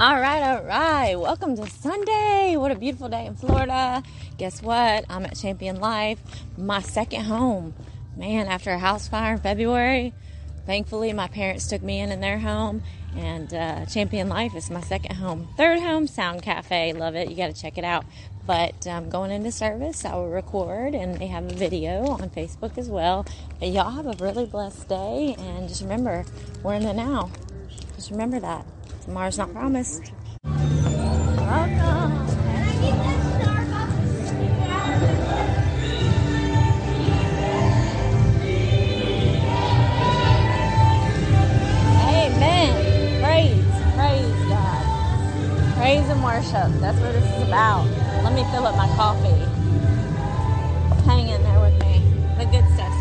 All right, all right. Welcome to Sunday. What a beautiful day in Florida. Guess what? I'm at Champion Life, my second home. Man, after a house fire in February, thankfully my parents took me in in their home, and uh, Champion Life is my second home. Third home, Sound Cafe. Love it. You got to check it out. But um, going into service, I will record, and they have a video on Facebook as well. But y'all have a really blessed day, and just remember, we're in the now. Just remember that. Tomorrow's not promised. Welcome. Praise, praise God. Praise and worship. That's what this is about. Let me fill up my coffee. Hang in there with me. The good stuff's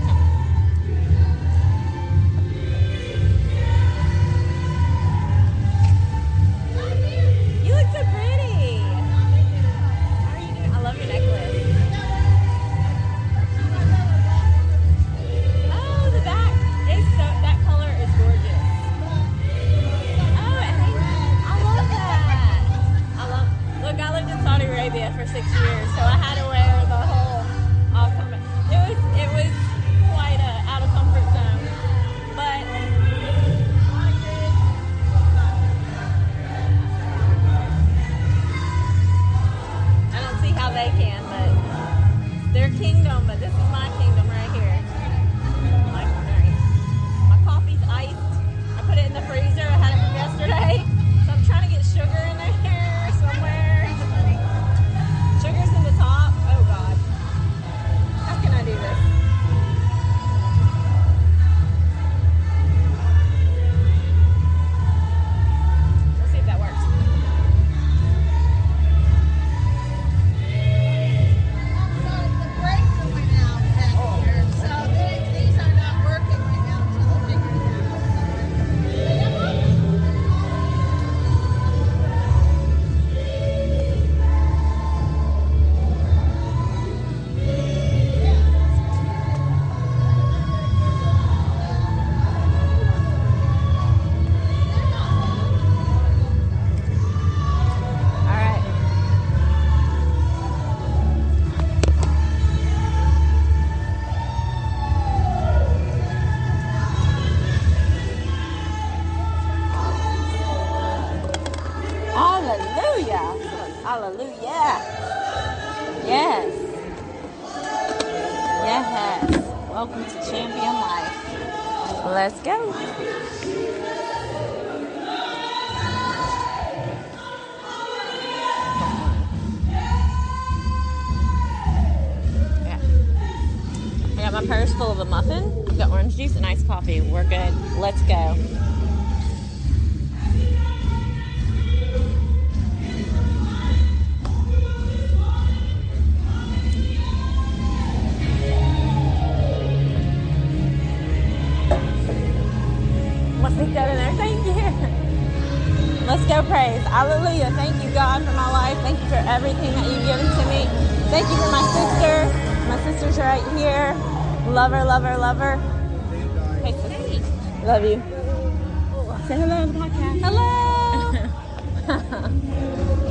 Love you. Say hello to the podcast. Hello.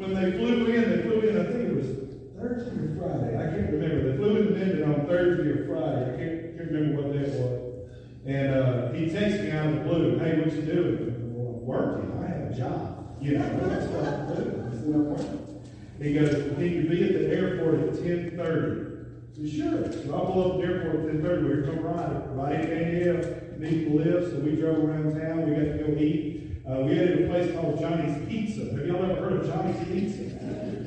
when they flew in, they flew in, I think it was Thursday or Friday. I can't remember. They flew into Minden on Thursday or Friday. I can't, can't remember what day it was. And uh, he texted me out of the blue, hey, what you doing? Well, I'm working. I have a job. You know, that's what I'm doing. I said, I'm working. He goes, he could be at the airport at 10.30. I said, sure. So I pull up at the airport at 10.30. We were come right. Right came in, needed the lift, so we drove around town. We got to go eat. Uh, we ate at a place called Johnny's Pizza. Have y'all ever heard of Johnny's Pizza?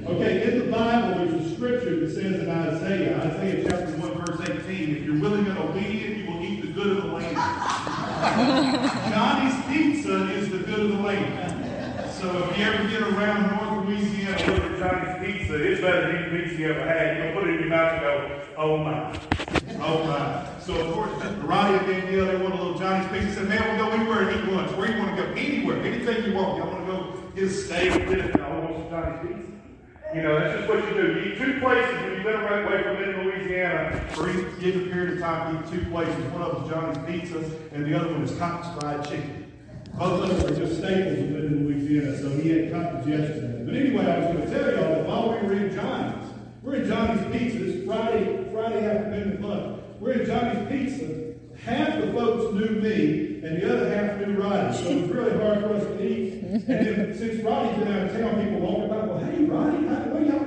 Okay, in the Bible, there's a scripture that says in Isaiah, Isaiah chapter 1, verse 18, if you're willing and obedient, you will eat the good of the land. Johnny's Pizza is the good of the land. So if you ever get around North Louisiana, look at Johnny's Pizza. It's better than any pizza you ever had. You can put it in your mouth and go, oh my. Oh my. So of course, Ronnie and Danielle, they want a little Johnny's Pizza. Said, man, we'll go anywhere and eat lunch. Where you want to go? Anywhere. Anything you want. Y'all want to go get a steak or this? I want some Johnny's Pizza. You know, that's just what you do. You eat two places when you've been away from in Louisiana for any given period of time. You eat two places. One of them is Johnny's Pizza, and the other one is Cox Fried Chicken. Both of them are just staples of in Louisiana, so he had cotton digestion. But anyway, I was going to tell y'all that while we were in Johnny's, we're in Johnny's Pizza. This Friday, Friday afternoon lunch. We're in Johnny's Pizza. Half the folks knew me, and the other half knew Roddy. So it was really hard for us to eat. And then since Roddy's been out of town, people walking by, well, hey, Roddy, how, what y'all?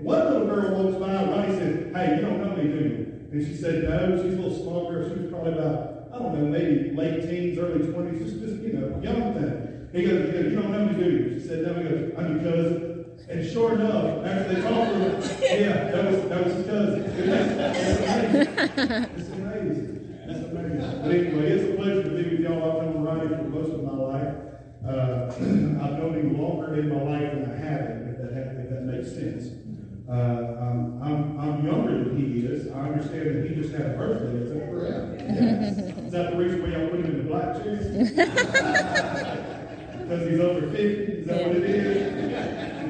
One little girl walks by, Roddy said, hey, you don't know me, do you? And she said, no. She's a little small girl. She was probably about, I don't know, maybe late teens, early 20s, just, just you know, young thing. He goes, he goes, you don't know me, do you? She said, no. He goes, I'm your cousin. And sure enough, after they talked to her, yeah, that was that was his cousin. It's amazing. It's amazing. It's amazing. But anyway, it's a pleasure to be with y'all. I've known Ronnie for most of my life. Uh, I've known him longer in my life than I haven't, if that, if that makes sense. Uh, I'm, I'm, I'm younger than he is. I understand that he just had a birthday. Is that correct? Yes. Is that the reason why y'all put him in the black chair? Because he's over 50? Is that what it is?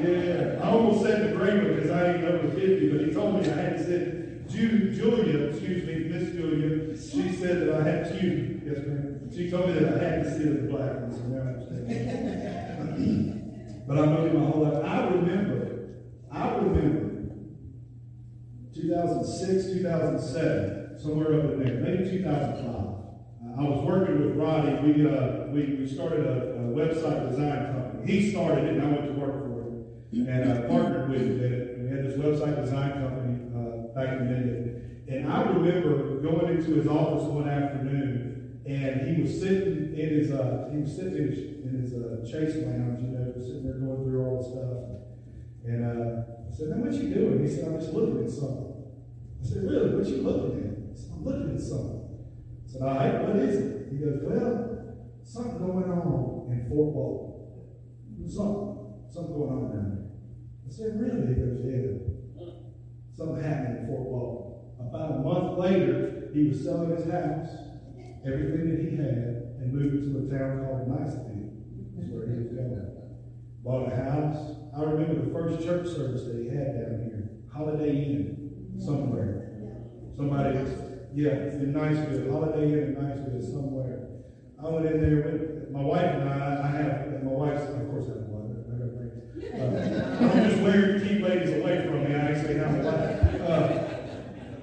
Yeah. I almost said the grade because I ain't over 50, but he told me I had to say, Ju- Julia, excuse me, Miss Julia, she said that I had to, yes ma'am, she told me that I had to sit in the black one, so now I understand. but I've known him my whole life. I remember, I remember 2006, 2007, somewhere up in there, maybe 2005. I was working with Roddy. We, uh, we, we started a, a, website design company. He started it, and I went to work for him. And I partnered with him. We had this website design company uh, back in the day. And I remember going into his office one afternoon, and he was sitting in his uh, he was sitting in his, in his uh, chase lounge, you know, sitting there going through all the stuff. And uh, I said, "Now, what you doing?" He said, "I'm just looking at something." I said, "Really? What you looking at?" He said, "I'm looking at something." I said, all right, what is it? He goes, well, something going on in Fort Walton. Something, something going on down there. I said, really? He goes, yeah. Something happened in Fort Walton. About a month later, he was selling his house, everything that he had, and moved to a town called Niceville. That's where he was going. Bought a house. I remember the first church service that he had down here, Holiday Inn, somewhere. Somebody yeah, in Niceville, Holiday Inn in Niceville somewhere. I went in there with my wife and I. I have and my wife's, of course, I have one. I got rings. Uh, I'm just to keep ladies away from me. I actually have a wife. Uh,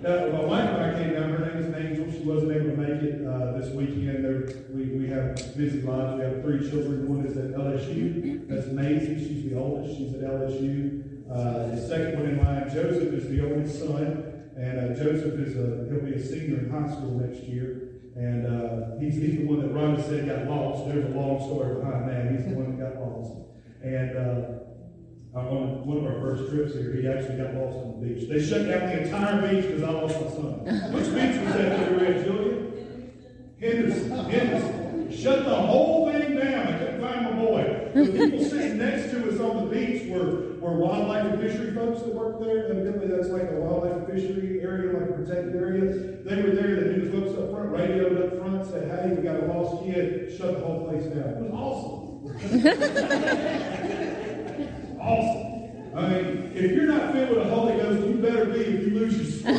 now, my wife and I came down. Her name is Angel. She wasn't able to make it uh, this weekend. There, we, we have busy lives. We have three children. One is at LSU. That's Maisie. She's the oldest. She's at LSU. Uh, the second one in line, Joseph, is the oldest son. And uh, Joseph is a, he'll be a senior in high school next year. And uh, he's, he's the one that Ronnie said got lost. There's a long story behind that. He's the one that got lost. And uh, on one of our first trips here, he actually got lost on the beach. They shut down the entire beach because I lost my son. Which beach was that that we were at, Julia? Henderson, Henderson. Shut the whole thing down. I couldn't find my boy. The people sitting next to us on the beach were, were wildlife and fishery folks that work there. Evidently, that's like a wildlife and fishery area, like a protected area. They were there. The news folks up front radioed up front, said, "Hey, we got a lost kid." Shut the whole place down. It was awesome. awesome. I mean, if you're not filled with the Holy Ghost, you better be if you lose your.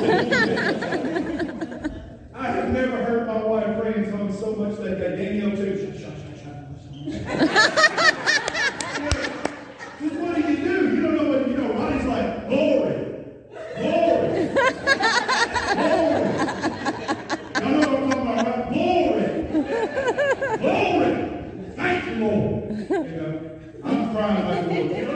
I have never heard my wife pray in tongues so much that day. Danielle too. Shut, shut, shut, shut. Just what do you do? You don't know what you know. Ronnie's like, glory, glory, glory. Y'all know what I'm talking about, right? Glory, glory. Thank you, Lord. You know, I'm crying like a little.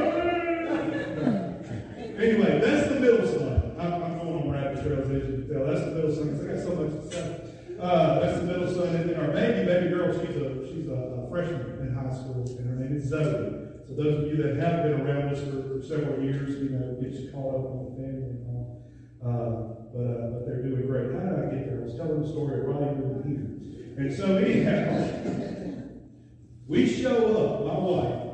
Anyway, that's the middle son. I'm, I'm going on rabbit trails, as you can tell. That's the middle son. 'cause I got so much to say. Uh, that's the middle son. And then our baby, baby girl, she's a she's a, a freshman in high school, and her name is Zoe. So those of you that have been around us for, for several years, you know, get you caught up on the family and all. Uh, but uh, but they're doing great. How did I get there? I was telling the story of Ronnie over here. And so anyhow, we show up, my wife.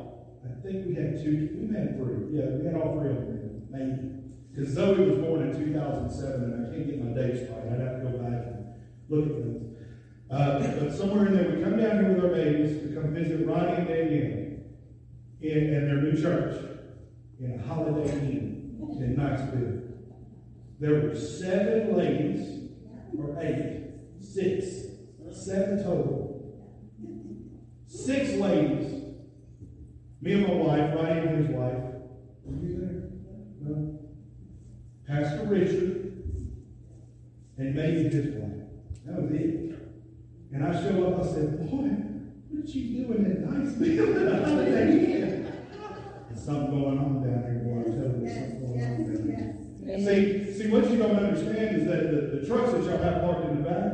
I think we had two, we had three. Yeah, we had all three of them maybe. Because Zoe was born in 2007, and I can't get my dates right. I'd have to go back and look at those. Uh, but somewhere in there, we come down here with our babies to come visit Ronnie and Danielle in, in their new church in a Holiday Inn in Knoxville. There were seven ladies, or eight, six, seven total. Six ladies. Me and my wife, Ronnie and his wife. Were you there? No. Pastor Richard and maybe his wife. That was it. And I show up, I said, Boy, what you doing in that nice inn? Something going on down here, boy. I'm telling you, something going on down there. See, see, what you don't understand is that the, the trucks that y'all have parked in the back,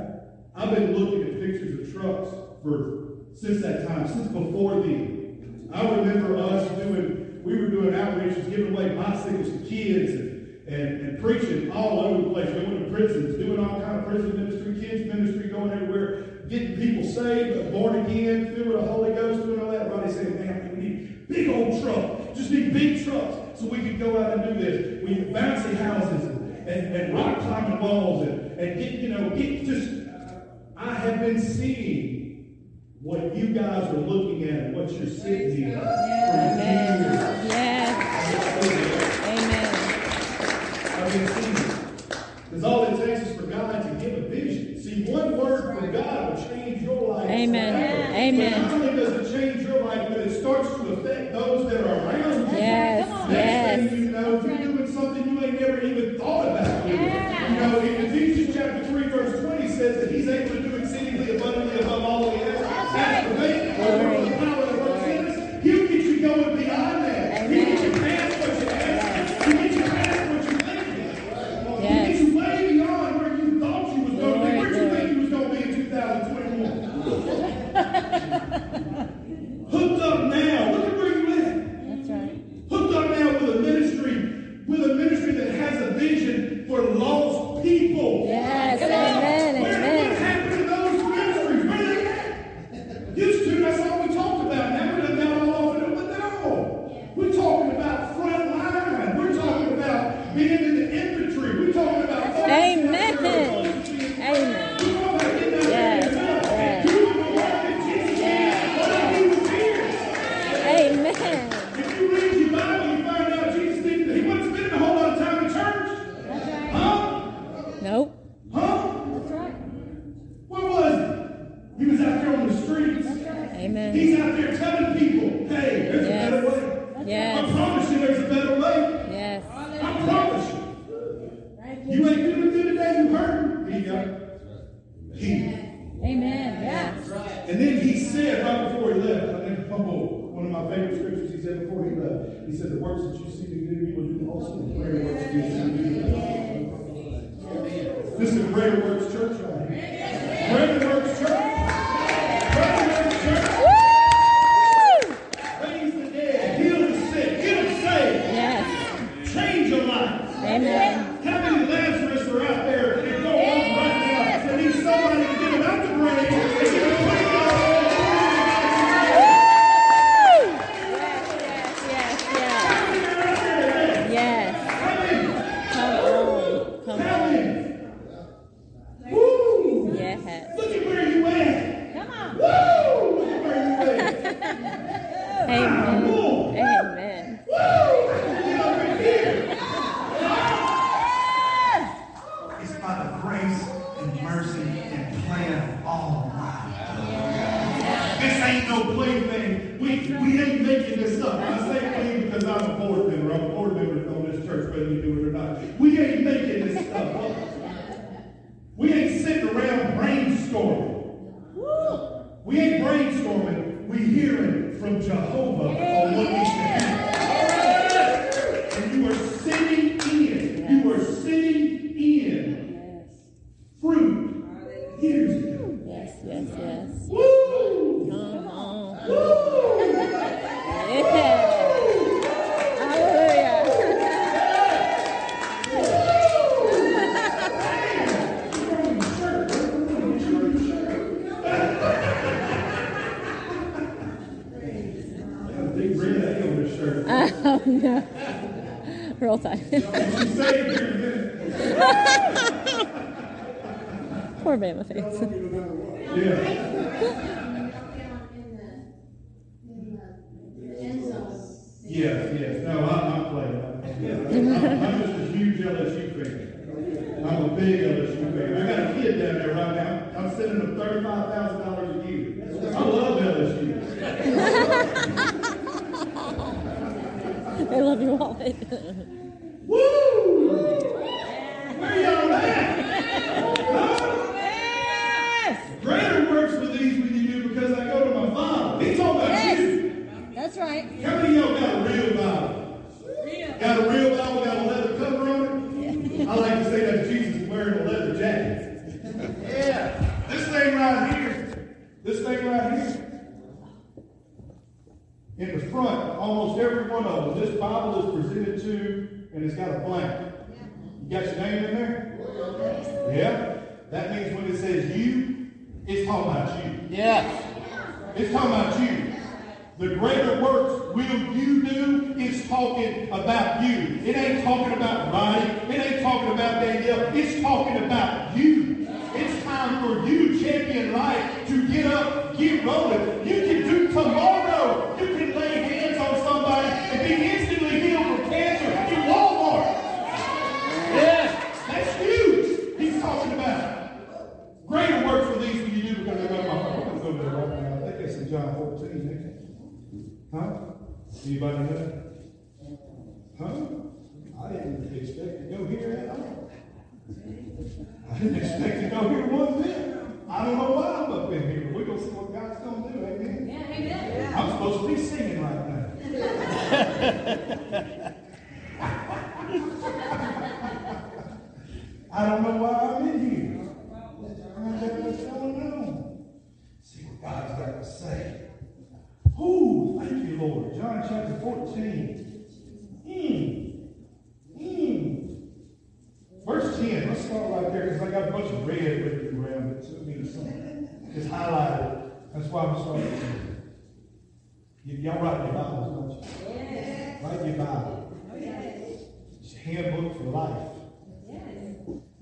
I've been looking at pictures of trucks for since that time, since before then. I remember us doing, we were doing outreaches, giving away bicycles to kids and, and, and preaching all over the place, going to prisons, doing all kind of prison ministry, kids ministry, going everywhere, getting people saved, born again, filled with the Holy Ghost, doing all that. Ronnie said, man, we need big old trucks, just need big trucks so we could go out and do this. We need bouncy houses and, and, and rock climbing walls and, and get, you know, get just, I have been seeing what you guys are looking at and what you're sitting in for years. Yes. Amen. I've been seeing it. Because all it takes is for God to give a vision. See, one word from God will change your life. Amen. forever. Amen. Amen. How many Lazarus are out there that go on right now that need somebody to get them out the grave no plaything. We, we ain't making this up. I say we because I'm a board member. I'm a board member on this church, whether you do it or not. We ain't making this stuff up. We ain't sitting around brainstorming. We ain't brainstorming. We hearing from Jehovah on what needs to happen. And you are sitting in. You are sitting in fruit years ago. Yes, yes, yes. Woo! Come on. Woo! Yeah. Hallelujah. Big red A on this shirt. Oh, no. Roll Tide. She's saved here in a minute. Poor Bama face. Yeah. Yes, yes. No, I'm not playing. I'm, I'm just a huge LSU fan. I'm a big LSU fan. I got a kid down there right now. I'm sending him thirty-five thousand dollars a year. I love LSU. They love your wallet. Woo! Where y'all at? Huh? Greater works for these when you do because I go to my father. He's talking about you. That's right. How many of y'all got a real Bible? Got a real Bible, got a leather cover on it? I like to say that Jesus is wearing a leather jacket. yeah. This thing right here, this thing right here, in the front, almost every one of them, this Bible is presented to, and it's got a blank. You got your name in there? Yeah. That means when it says you, it's talking about you. Yes. It's talking about you. The greater works will you do is talking about you. It ain't talking about Ronnie. It ain't talking about Danielle. It's talking about you. It's time for you, champion life, to get up, get rolling. You can do tomorrow. You can lay hands on somebody and be instantly healed from cancer in Walmart. Yes. That's huge. He's talking about. Greater work for these when you do because I got my phone. I'm going to go there right now. I think it's in John 14, isn't it? Huh? Anybody know that? Huh? I didn't expect to go here at all. I didn't expect to go here one bit. I don't know why I'm up in here, but we're going to see what God's going to do. Amen. I'm supposed to be singing right now. I don't know why I'm in here. I don't know what's going on. See what God's got to say. Ooh, thank you, Lord. John chapter 14. Hmm. Hmm. Verse 10. Let's start right there because I got a bunch of red written around it. So it means something. Just highlighted. That's why I'm starting. Y- Y'all write your Bibles, don't you? Write your Bible. It's a handbook for life.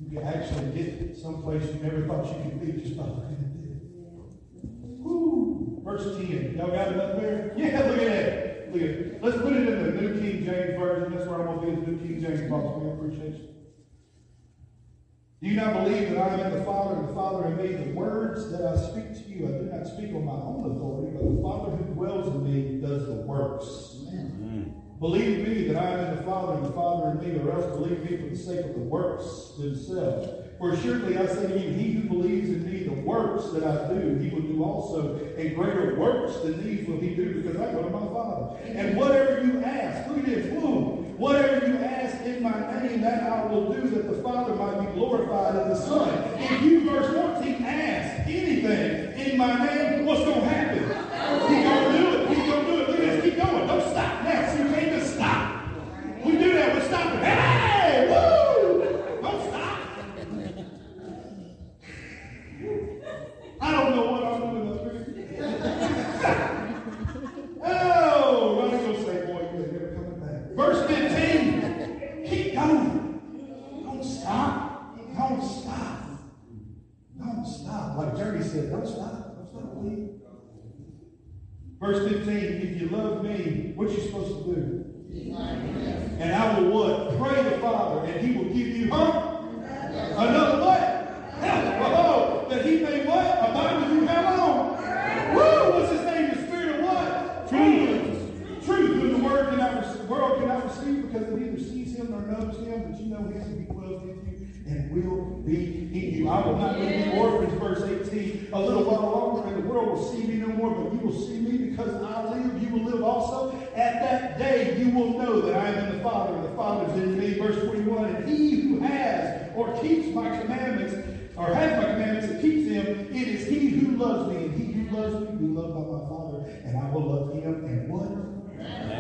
You can actually get someplace you never thought you could be just by looking at this. Woo! Verse 10. Y'all got it up there? Yeah, look at that. Look at it. Let's put it in the New King James Version. That's where I'm going to be, in the New King James Bible. We appreciate you. Do you not believe that I am in the Father and the Father in me? The words that I speak to you, I do not speak on my own authority, but the Father who dwells in me does the works. Mm. Believe me that I am in the Father and the Father in me, or else believe me for the sake of the works themselves. For surely I say to you, he who believes in me, the works that I do, he will do also. And greater works than these will he do, because I go to my Father. And whatever you ask, look at this, woo, whatever you ask in my name, that I will do, that the Father might be glorified in the Son. If you, verse 14, ask anything in my name, what? Pray the Father, and he will give you, huh? Another what? Help. Oh, that he may what? Abide with you how long? Woo! What's his name? The spirit of what? Truth. Truth, whom the word cannot, world cannot receive because it neither sees him nor knows him, but you know him and he dwells with you and will be in you. I will not leave you orphans, verse 18. A little while longer, and the world will see me no more, but you will see me because I live. You will live also. At that day, or keeps my commandments, or has my commandments and keeps them, it is he who loves me, and he who loves me will be loved by my Father, and I will love him. And what?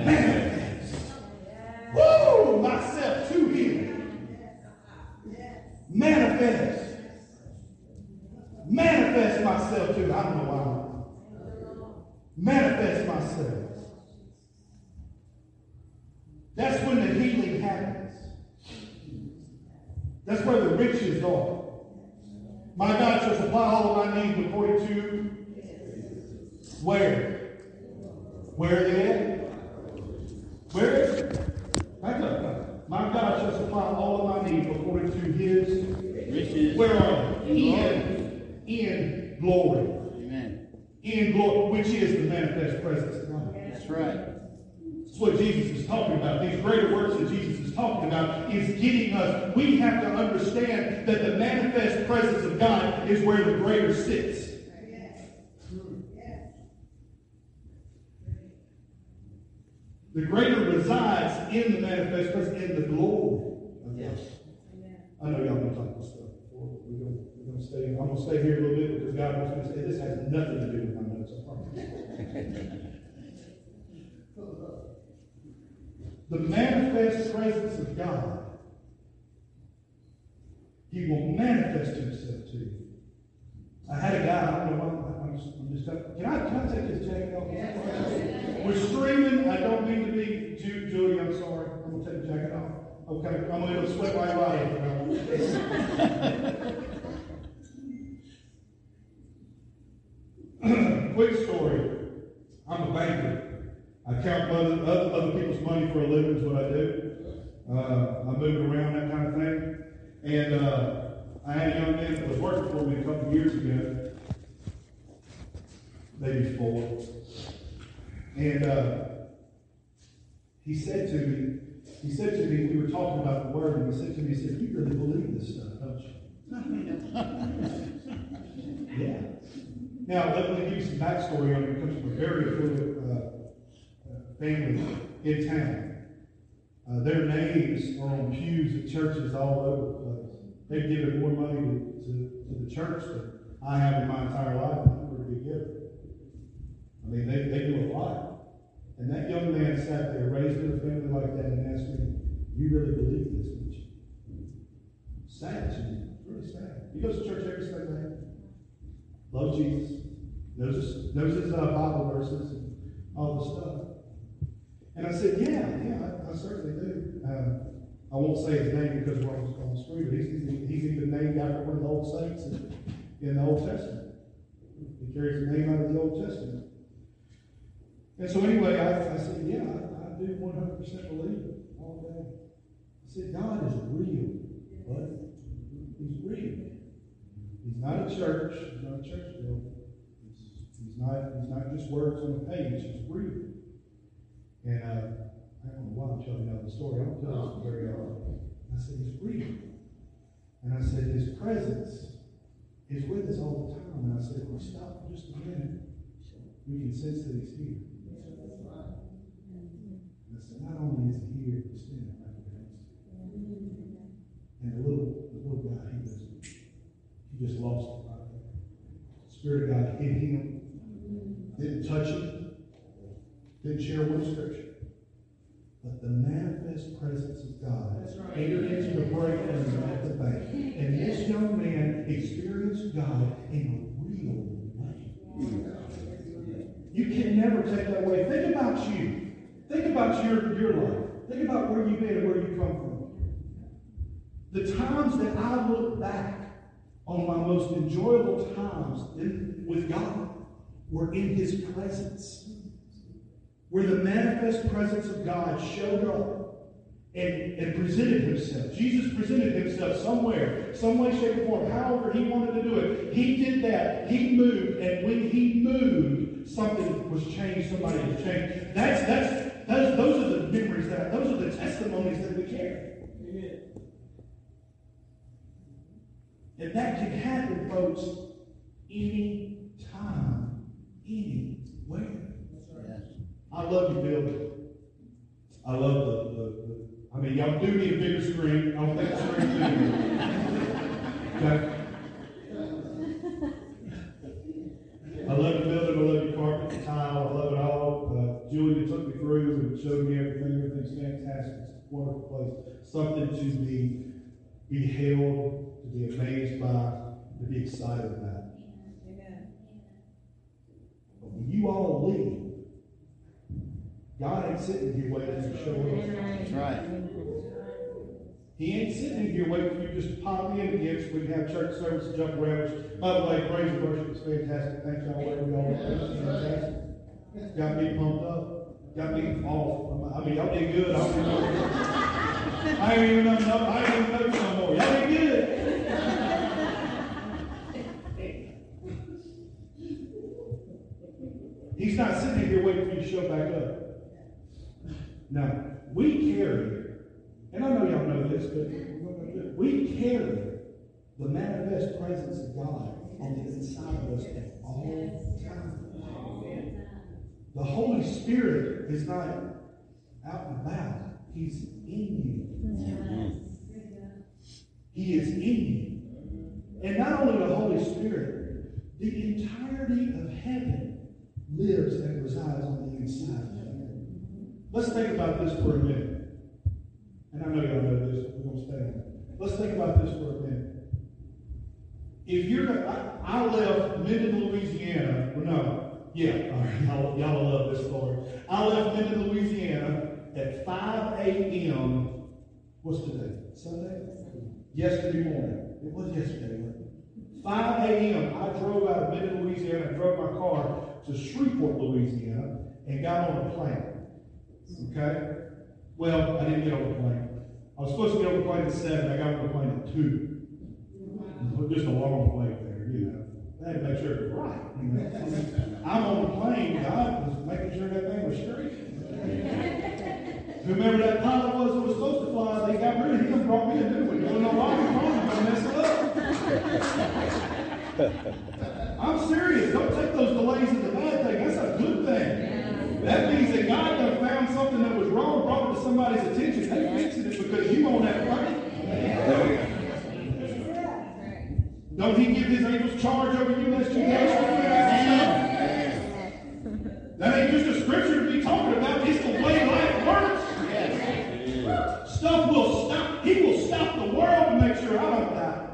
Manifest. Woo! Myself to him manifest. Manifest myself to. I don't know why. Manifest myself. That's when the healing happens. That's where the riches are. My God shall supply all of my needs according to where? Where they at? Where is it? Back up. My God shall supply all of my needs according to his Riches. Where are they? In In, in glory. Amen. In glory, which is the manifest presence of God. That's right. That's what Jesus is talking about. These greater works that Jesus is talking about is getting us. We have to understand that the manifest presence of God is where the greater sits. The greater resides in the manifest presence, in the glory of God. Yes. I know y'all been talking stuff before. We're gonna, we're gonna stay, I'm gonna stay here a little bit because God wants me to stay. This has nothing to do with my notes, I promise. the manifest presence of God, He will manifest Himself to you. I had a guy, I don't know why, I'm just, I'm just, can I, can I take this jacket off? We're streaming, I don't mean to be, Ju- Julie, I'm sorry, I'm gonna take the jacket off. Okay, I'm gonna sweat right by you. Quick story. I'm a banker. I count other, other, people's money for a living is what I do. Uh, I move around, that kind of thing. And uh, I had a young man that was working for me a couple years ago, maybe four. And uh, he said to me, he said to me, we were talking about the word, and he said to me, he said, you really believe this stuff, don't you? yeah. Now, let me give you some backstory on it. It comes from a very affluent uh, family in town. Uh, their names are on pews at churches all over the place. They've given more money to, to, to the church than I have in my entire life. Big. I mean, they, they do a lot. And that young man sat there, raised in a family like that, and asked me, You really believe this, don't you? Sad to me. Really sad. He goes to church every Sunday. Loves Jesus. Knows knows his uh, Bible verses and all the stuff. And I said, Yeah, yeah, I, I certainly do. Um, I won't say his name because we're on, the screen, but he's, he's, he's even named after one of the old saints in, in the Old Testament. He carries the name out of the Old Testament. And so anyway, I, I said, yeah, I, I do 100% believe all day. I said, God is real, He's real. He's not a church. He's not a church building. He's, he's not. He's not just words on a page. He's real. And uh, I don't know why I'm telling you the story. I don't tell this very often. I said, He's real. And I said, His presence is with us all the time. And I said, if we stop for just a minute, we can sense that He's here. And I said, not only is he here, he's standing right against And the little, the little guy, he just, he just lost it right there. Spirit of God hit him, didn't touch him, didn't share one scripture. But the manifest presence of God entered into the break room at the bank. And this young man experienced God in a real way. You can never take that away. Think about you. Think about your, your life. Think about where you've been and where you come from. The times that I look back on my most enjoyable times in, with God were in His presence. Where the manifest presence of God showed up and, and presented Himself. Jesus presented Himself somewhere, some way, shape, or form, however He wanted to do it. He did that. He moved, and when He moved, something was changed, somebody was changed. That's that's those, those are the memories that those are the testimonies that we carry. And that can happen, folks, any time, anywhere. I love you, Bill. I love the, the, the I mean, y'all do need a bigger screen. I don't think the screen's big Okay? I love the building, I love your carpet, the tile, I love it all. Uh, Julia took me through and showed me everything. Everything's fantastic. It's a wonderful place. Something to be beheld, to be amazed by, to be excited about. But when you all leave, God ain't sitting here waiting to show up. That's right. He ain't sitting here waiting for you just to pop in again so we can have church service and jump around. By the way, praise and worship is fantastic. Thank y'all, whatever y'all. It's fantastic. Got me pumped up. Got me off. I mean, y'all did good. I, don't I ain't even know. I ain't even know no more. Y'all did good. He's not sitting here waiting for you to show back up. Now, we carry, and I know y'all know this, but we carry the manifest presence of God on the inside of us at all times. The Holy Spirit is not out and about. He's in you. He is in you. And not only the Holy Spirit, the entirety of heaven lives and resides on the inside. Let's think about this for a minute. And I know y'all know this, we're going to stay on. Let's think about this for a minute. If you're, I, I left Minden, Louisiana, well, no, yeah, all right, y'all, y'all love this story. I left Minden, Louisiana at 5 a.m. What's today? Sunday? Yesterday morning. It was yesterday, wasn't it? 5 a.m. I drove out of Minden, Louisiana, and drove my car to Shreveport, Louisiana, and got on a plane. Okay? Well, I didn't get on the plane. I was supposed to get on the plane at 7. I got on the plane at 2. Just a long plane there, you know. I had to make sure it was right. You know? I'm on the plane. God was making sure that thing was straight. Whomever that pilot was that was supposed to fly, they got rid of him and brought me a new one. You don't know why we're going to mess it up. I'm serious. Don't take those delays as a bad thing. That's a good thing. That means that God done found something that was wrong, brought it to somebody's attention. They fixed it because you on that plane. Don't he give his angels charge over you lest you dash That ain't just a scripture to be talking about. It's the way life works. Stuff will stop. He will stop the world to make sure I don't die.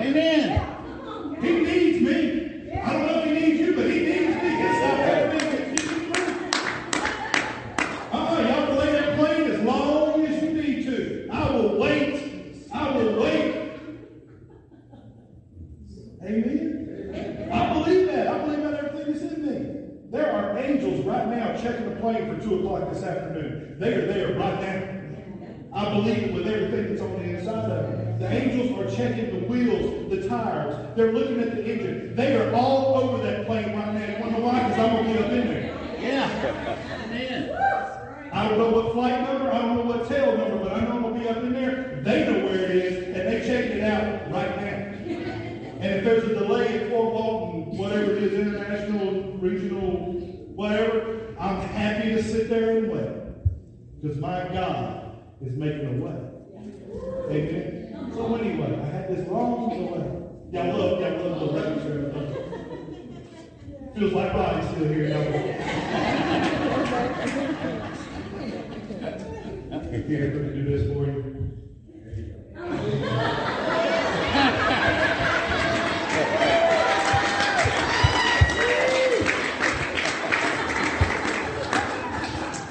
Amen. He needs me. I don't know if he needs you, but he needs me. He'll stop everything to keep me through. Uh-uh, y'all delay that plane as long as you need to. I will wait. I will wait. Amen. I believe that. I believe that everything that's in me. There are angels right now checking the plane for 2 o'clock this afternoon. They are there right now. I believe it with everything that's on the inside of it. The angels are checking the wheels, the tires. They're looking at the engine. They are all over that plane right now. You want to know why? Because I'm going to get up in there. Yeah. Amen. I don't know what flight number, I don't know what tail number, but I know I'm going to be up in there. They know where it is, and they checking it out right now. And if there's a delay at Fort Walton, whatever it is, international, regional, whatever, I'm happy to sit there and wait. Because my God is making a way. Amen. So anyway, I had this long delay. Y'all love, y'all love the record Feels like Bobby's still here. Y'all. Here, let me do this for you.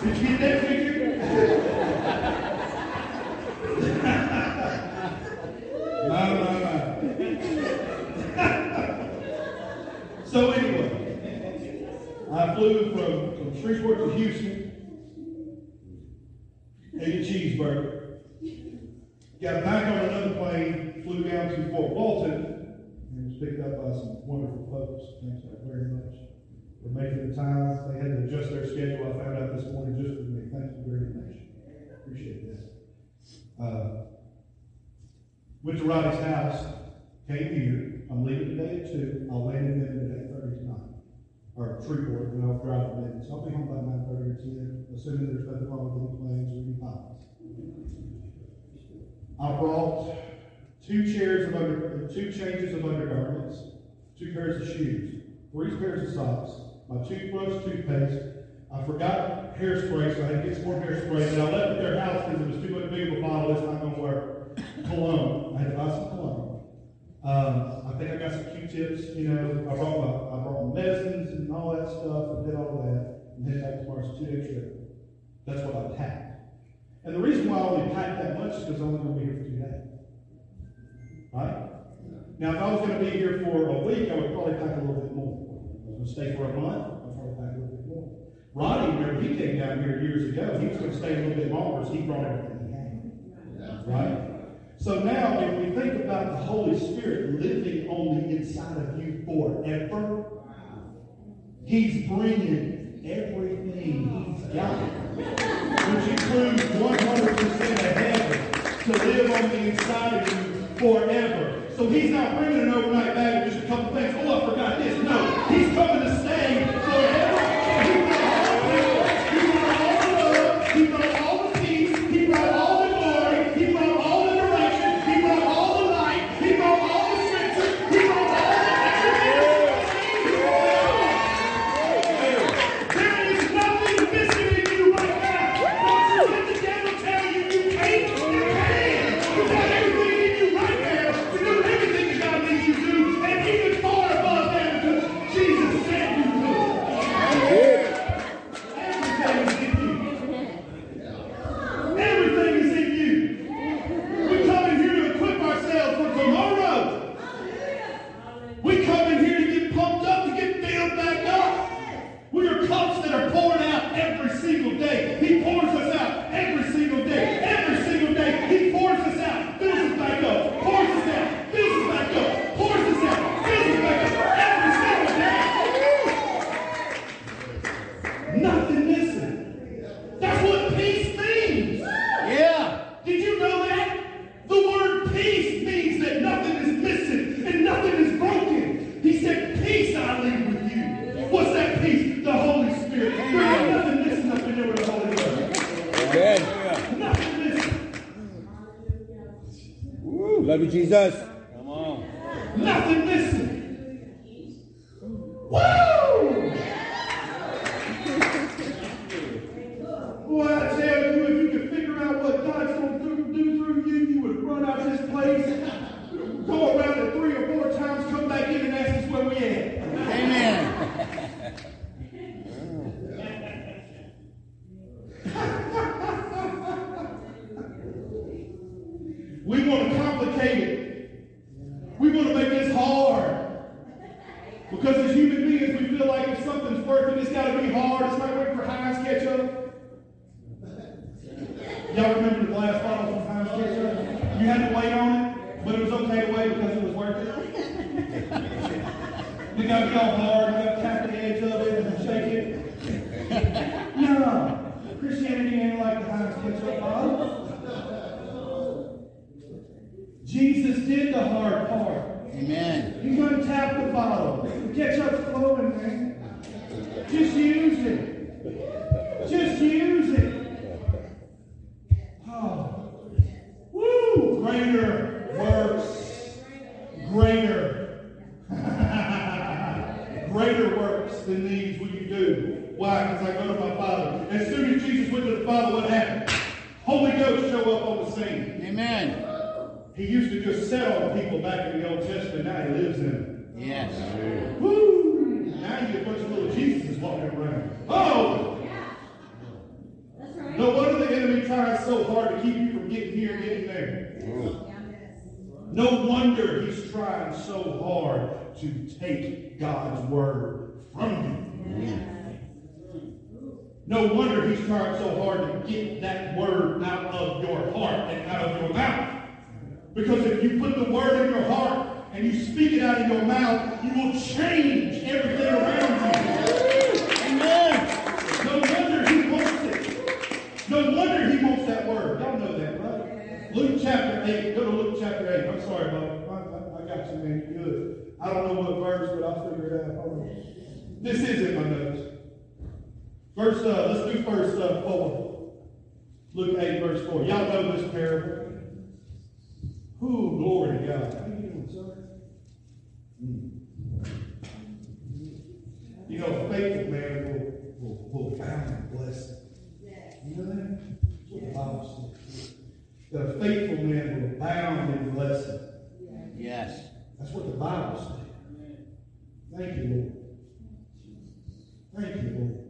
Did you get that picture? my, my, my. so anyway, I flew from, from Shreveport to Houston, ate a cheeseburger, got back on another plane, flew down to Fort Walton, and was picked up by some wonderful folks. Thanks very much for making the time. They had to adjust their schedule. I found out this morning just for me. Thank you very much. Appreciate that. Uh, went to Roddy's house, came here. I'm leaving today at two. I'll land in Minden at eight thirty tonight, or Shreveport, and I'll drive to. So I'll be home by nine thirty or ten, assuming there's nothing wrong with any plans or any files. I brought two chairs of under, two changes of undergarments, two pairs of shoes, three pairs of socks, my toothbrush, toothpaste. I forgot hairspray, so I had to get some more hairspray, and I left at their house because it was too much big of a bottle. It's not going to work. Cologne. I had to buy some cologne. Um, I think I got some Q-tips. You know, I brought my I brought my medicines and all that stuff, and did all that, and headed back tomorrow. It's a two-day trip. That's what I packed. And the reason why I only packed that much is because I'm only going to be here for two days. Right? Now, if I was going to be here for a week, I would probably pack a little bit more. If I was going to stay for a month, I'd probably pack a little bit more. Ronnie, whenever he came down here years ago, he was going to stay a little bit longer, so he brought everything he had. Right? So now, if we think about the Holy Spirit living on the inside of you forever, He's bringing everything He's got, which includes 100% of heaven, to live on the inside of you forever. So He's not bringing an overnight bag with just a couple things. Oh, I Love you, Jesus. Come on. Nothing missing. Woo! Boy, I tell you, if you could figure out what God's going to do, do through you, you would run out this place, go around it three or four times, come back in and ask us where we at. Amen. We want to complicate it. We want to make this hard. Because as human beings, we feel like if something's working, it's got to be hard. It's like waiting for Heinz ketchup. Y'all remember the glass bottles of Heinz ketchup? You had to wait on it, but it was okay to wait because it was worth it. You got to be all hard. You got to tap the edge of it and shake it. No, Christianity ain't like the Heinz ketchup bottle. Jesus did the hard part. Amen. He's going to tap the bottle. The ketchup's flowing, man. Just use it. Just use it. Oh. Woo! Greater works. Greater. Greater works than these will you do. Why? Because I go to my Father. As soon as Jesus went to the Father, what happened? Holy Ghost show up on the scene. Amen. He used to just set on people back in the Old Testament. Now he lives in them. Yes. Woo! Now you get a bunch of little Jesuses walking around. Oh! That's right. No wonder the enemy tries so hard to keep you from getting here and getting there. No wonder he's trying so hard to take God's word from you. No wonder he's trying so hard to get that word out of your heart and out of your mouth. Because if you put the word in your heart and you speak it out of your mouth, you will change everything around you. Amen. No wonder he wants it. No wonder he wants that word. Y'all know that, right? chapter 8. I'm sorry, Bob. I, I, I, got you, man. You're good. I don't know what verse, but I'll figure it out. This is in my notes. First, uh, let's do first uh, 4. Luke 8, verse 4. Y'all know this parable. Who glory to God. How you doing, sir? Hmm. You know, faithful man will, will, will found and bless. You know that? That's what the Bible says. A faithful man will abound in blessing. Yes. That's what the Bible says. Thank you, Lord. Thank you, Lord.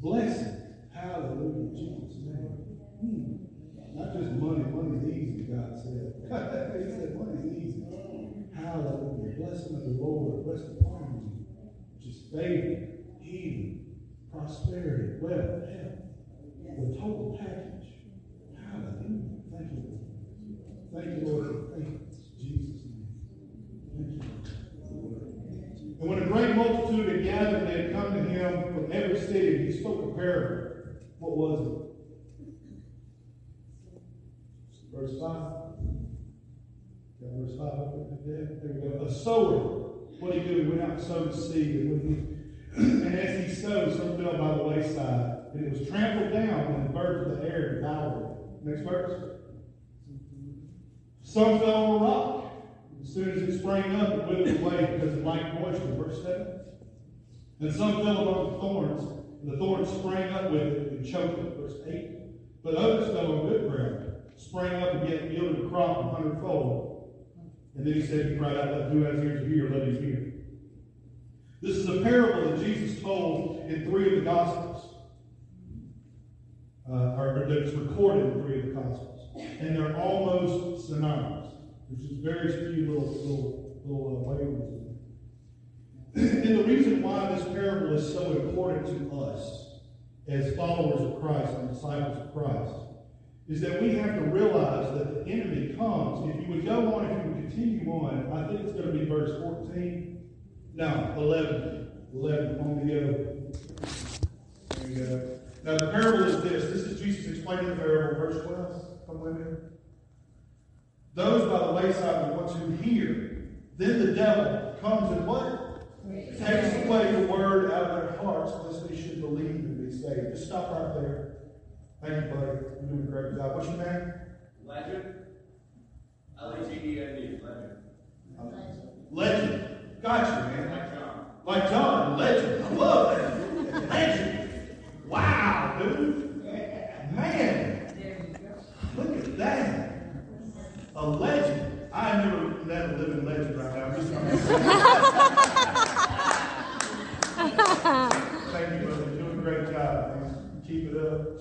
Blessing. Hallelujah. Jesus' name. Hmm. Not just money. Money's easy, God said. he said money's easy. Hallelujah. Blessing of the Lord. Rest upon you. Just favor, healing, prosperity, wealth, health. The total package. Thank you. Thank you, Lord, Jesus' Thank you. And when a great multitude had gathered, they had come to him from every city. He spoke a parable. What was it? Verse 5. Verse 5 up there? There we go. A sower. What did he do? He went out and sowed the seed. And, and as he sowed, some fell by the wayside. It was trampled down, and the birds of the air devoured it. Next verse. Some fell on a rock. As soon as it sprang up, it withered away because it lacked moisture. Verse 7. And some fell among the thorns, and the thorns sprang up with it and choked it. Verse 8. But others fell on good ground, sprang up and yet yielded a crop a hundredfold. And then he said, he cried out, Let who has ears to hear, let him hear. This is a parable that Jesus told in three of the Gospels. Uh, or that's recorded in three of the Gospels. And they're almost synonymous. There's just very few little, little, little uh, waivers in there. And the reason why this parable is so important to us as followers of Christ and disciples of Christ is that we have to realize that the enemy comes. If you would go on, if you would continue on, I think it's going to be verse 14. No, 11. 11 on the go. There you go. Now the parable is this. This is Jesus explaining the parable, verse 12. Come with me. Those by the wayside are the ones who hear. Then the devil comes and what? Takes away the word out of their hearts, lest they should believe and be saved. Just stop right there. Thank you, buddy. You're doing a great job. What's your name? Legend. L-E-G-E-N-D, legend. Legend. Gotcha, man. Like John. Like John, legend. I love that. Legend. Wow, dude. Man. Look at that. A legend. I never met a living legend right now. I'm just Thank you, brother. You're doing a great job, man. Keep it up.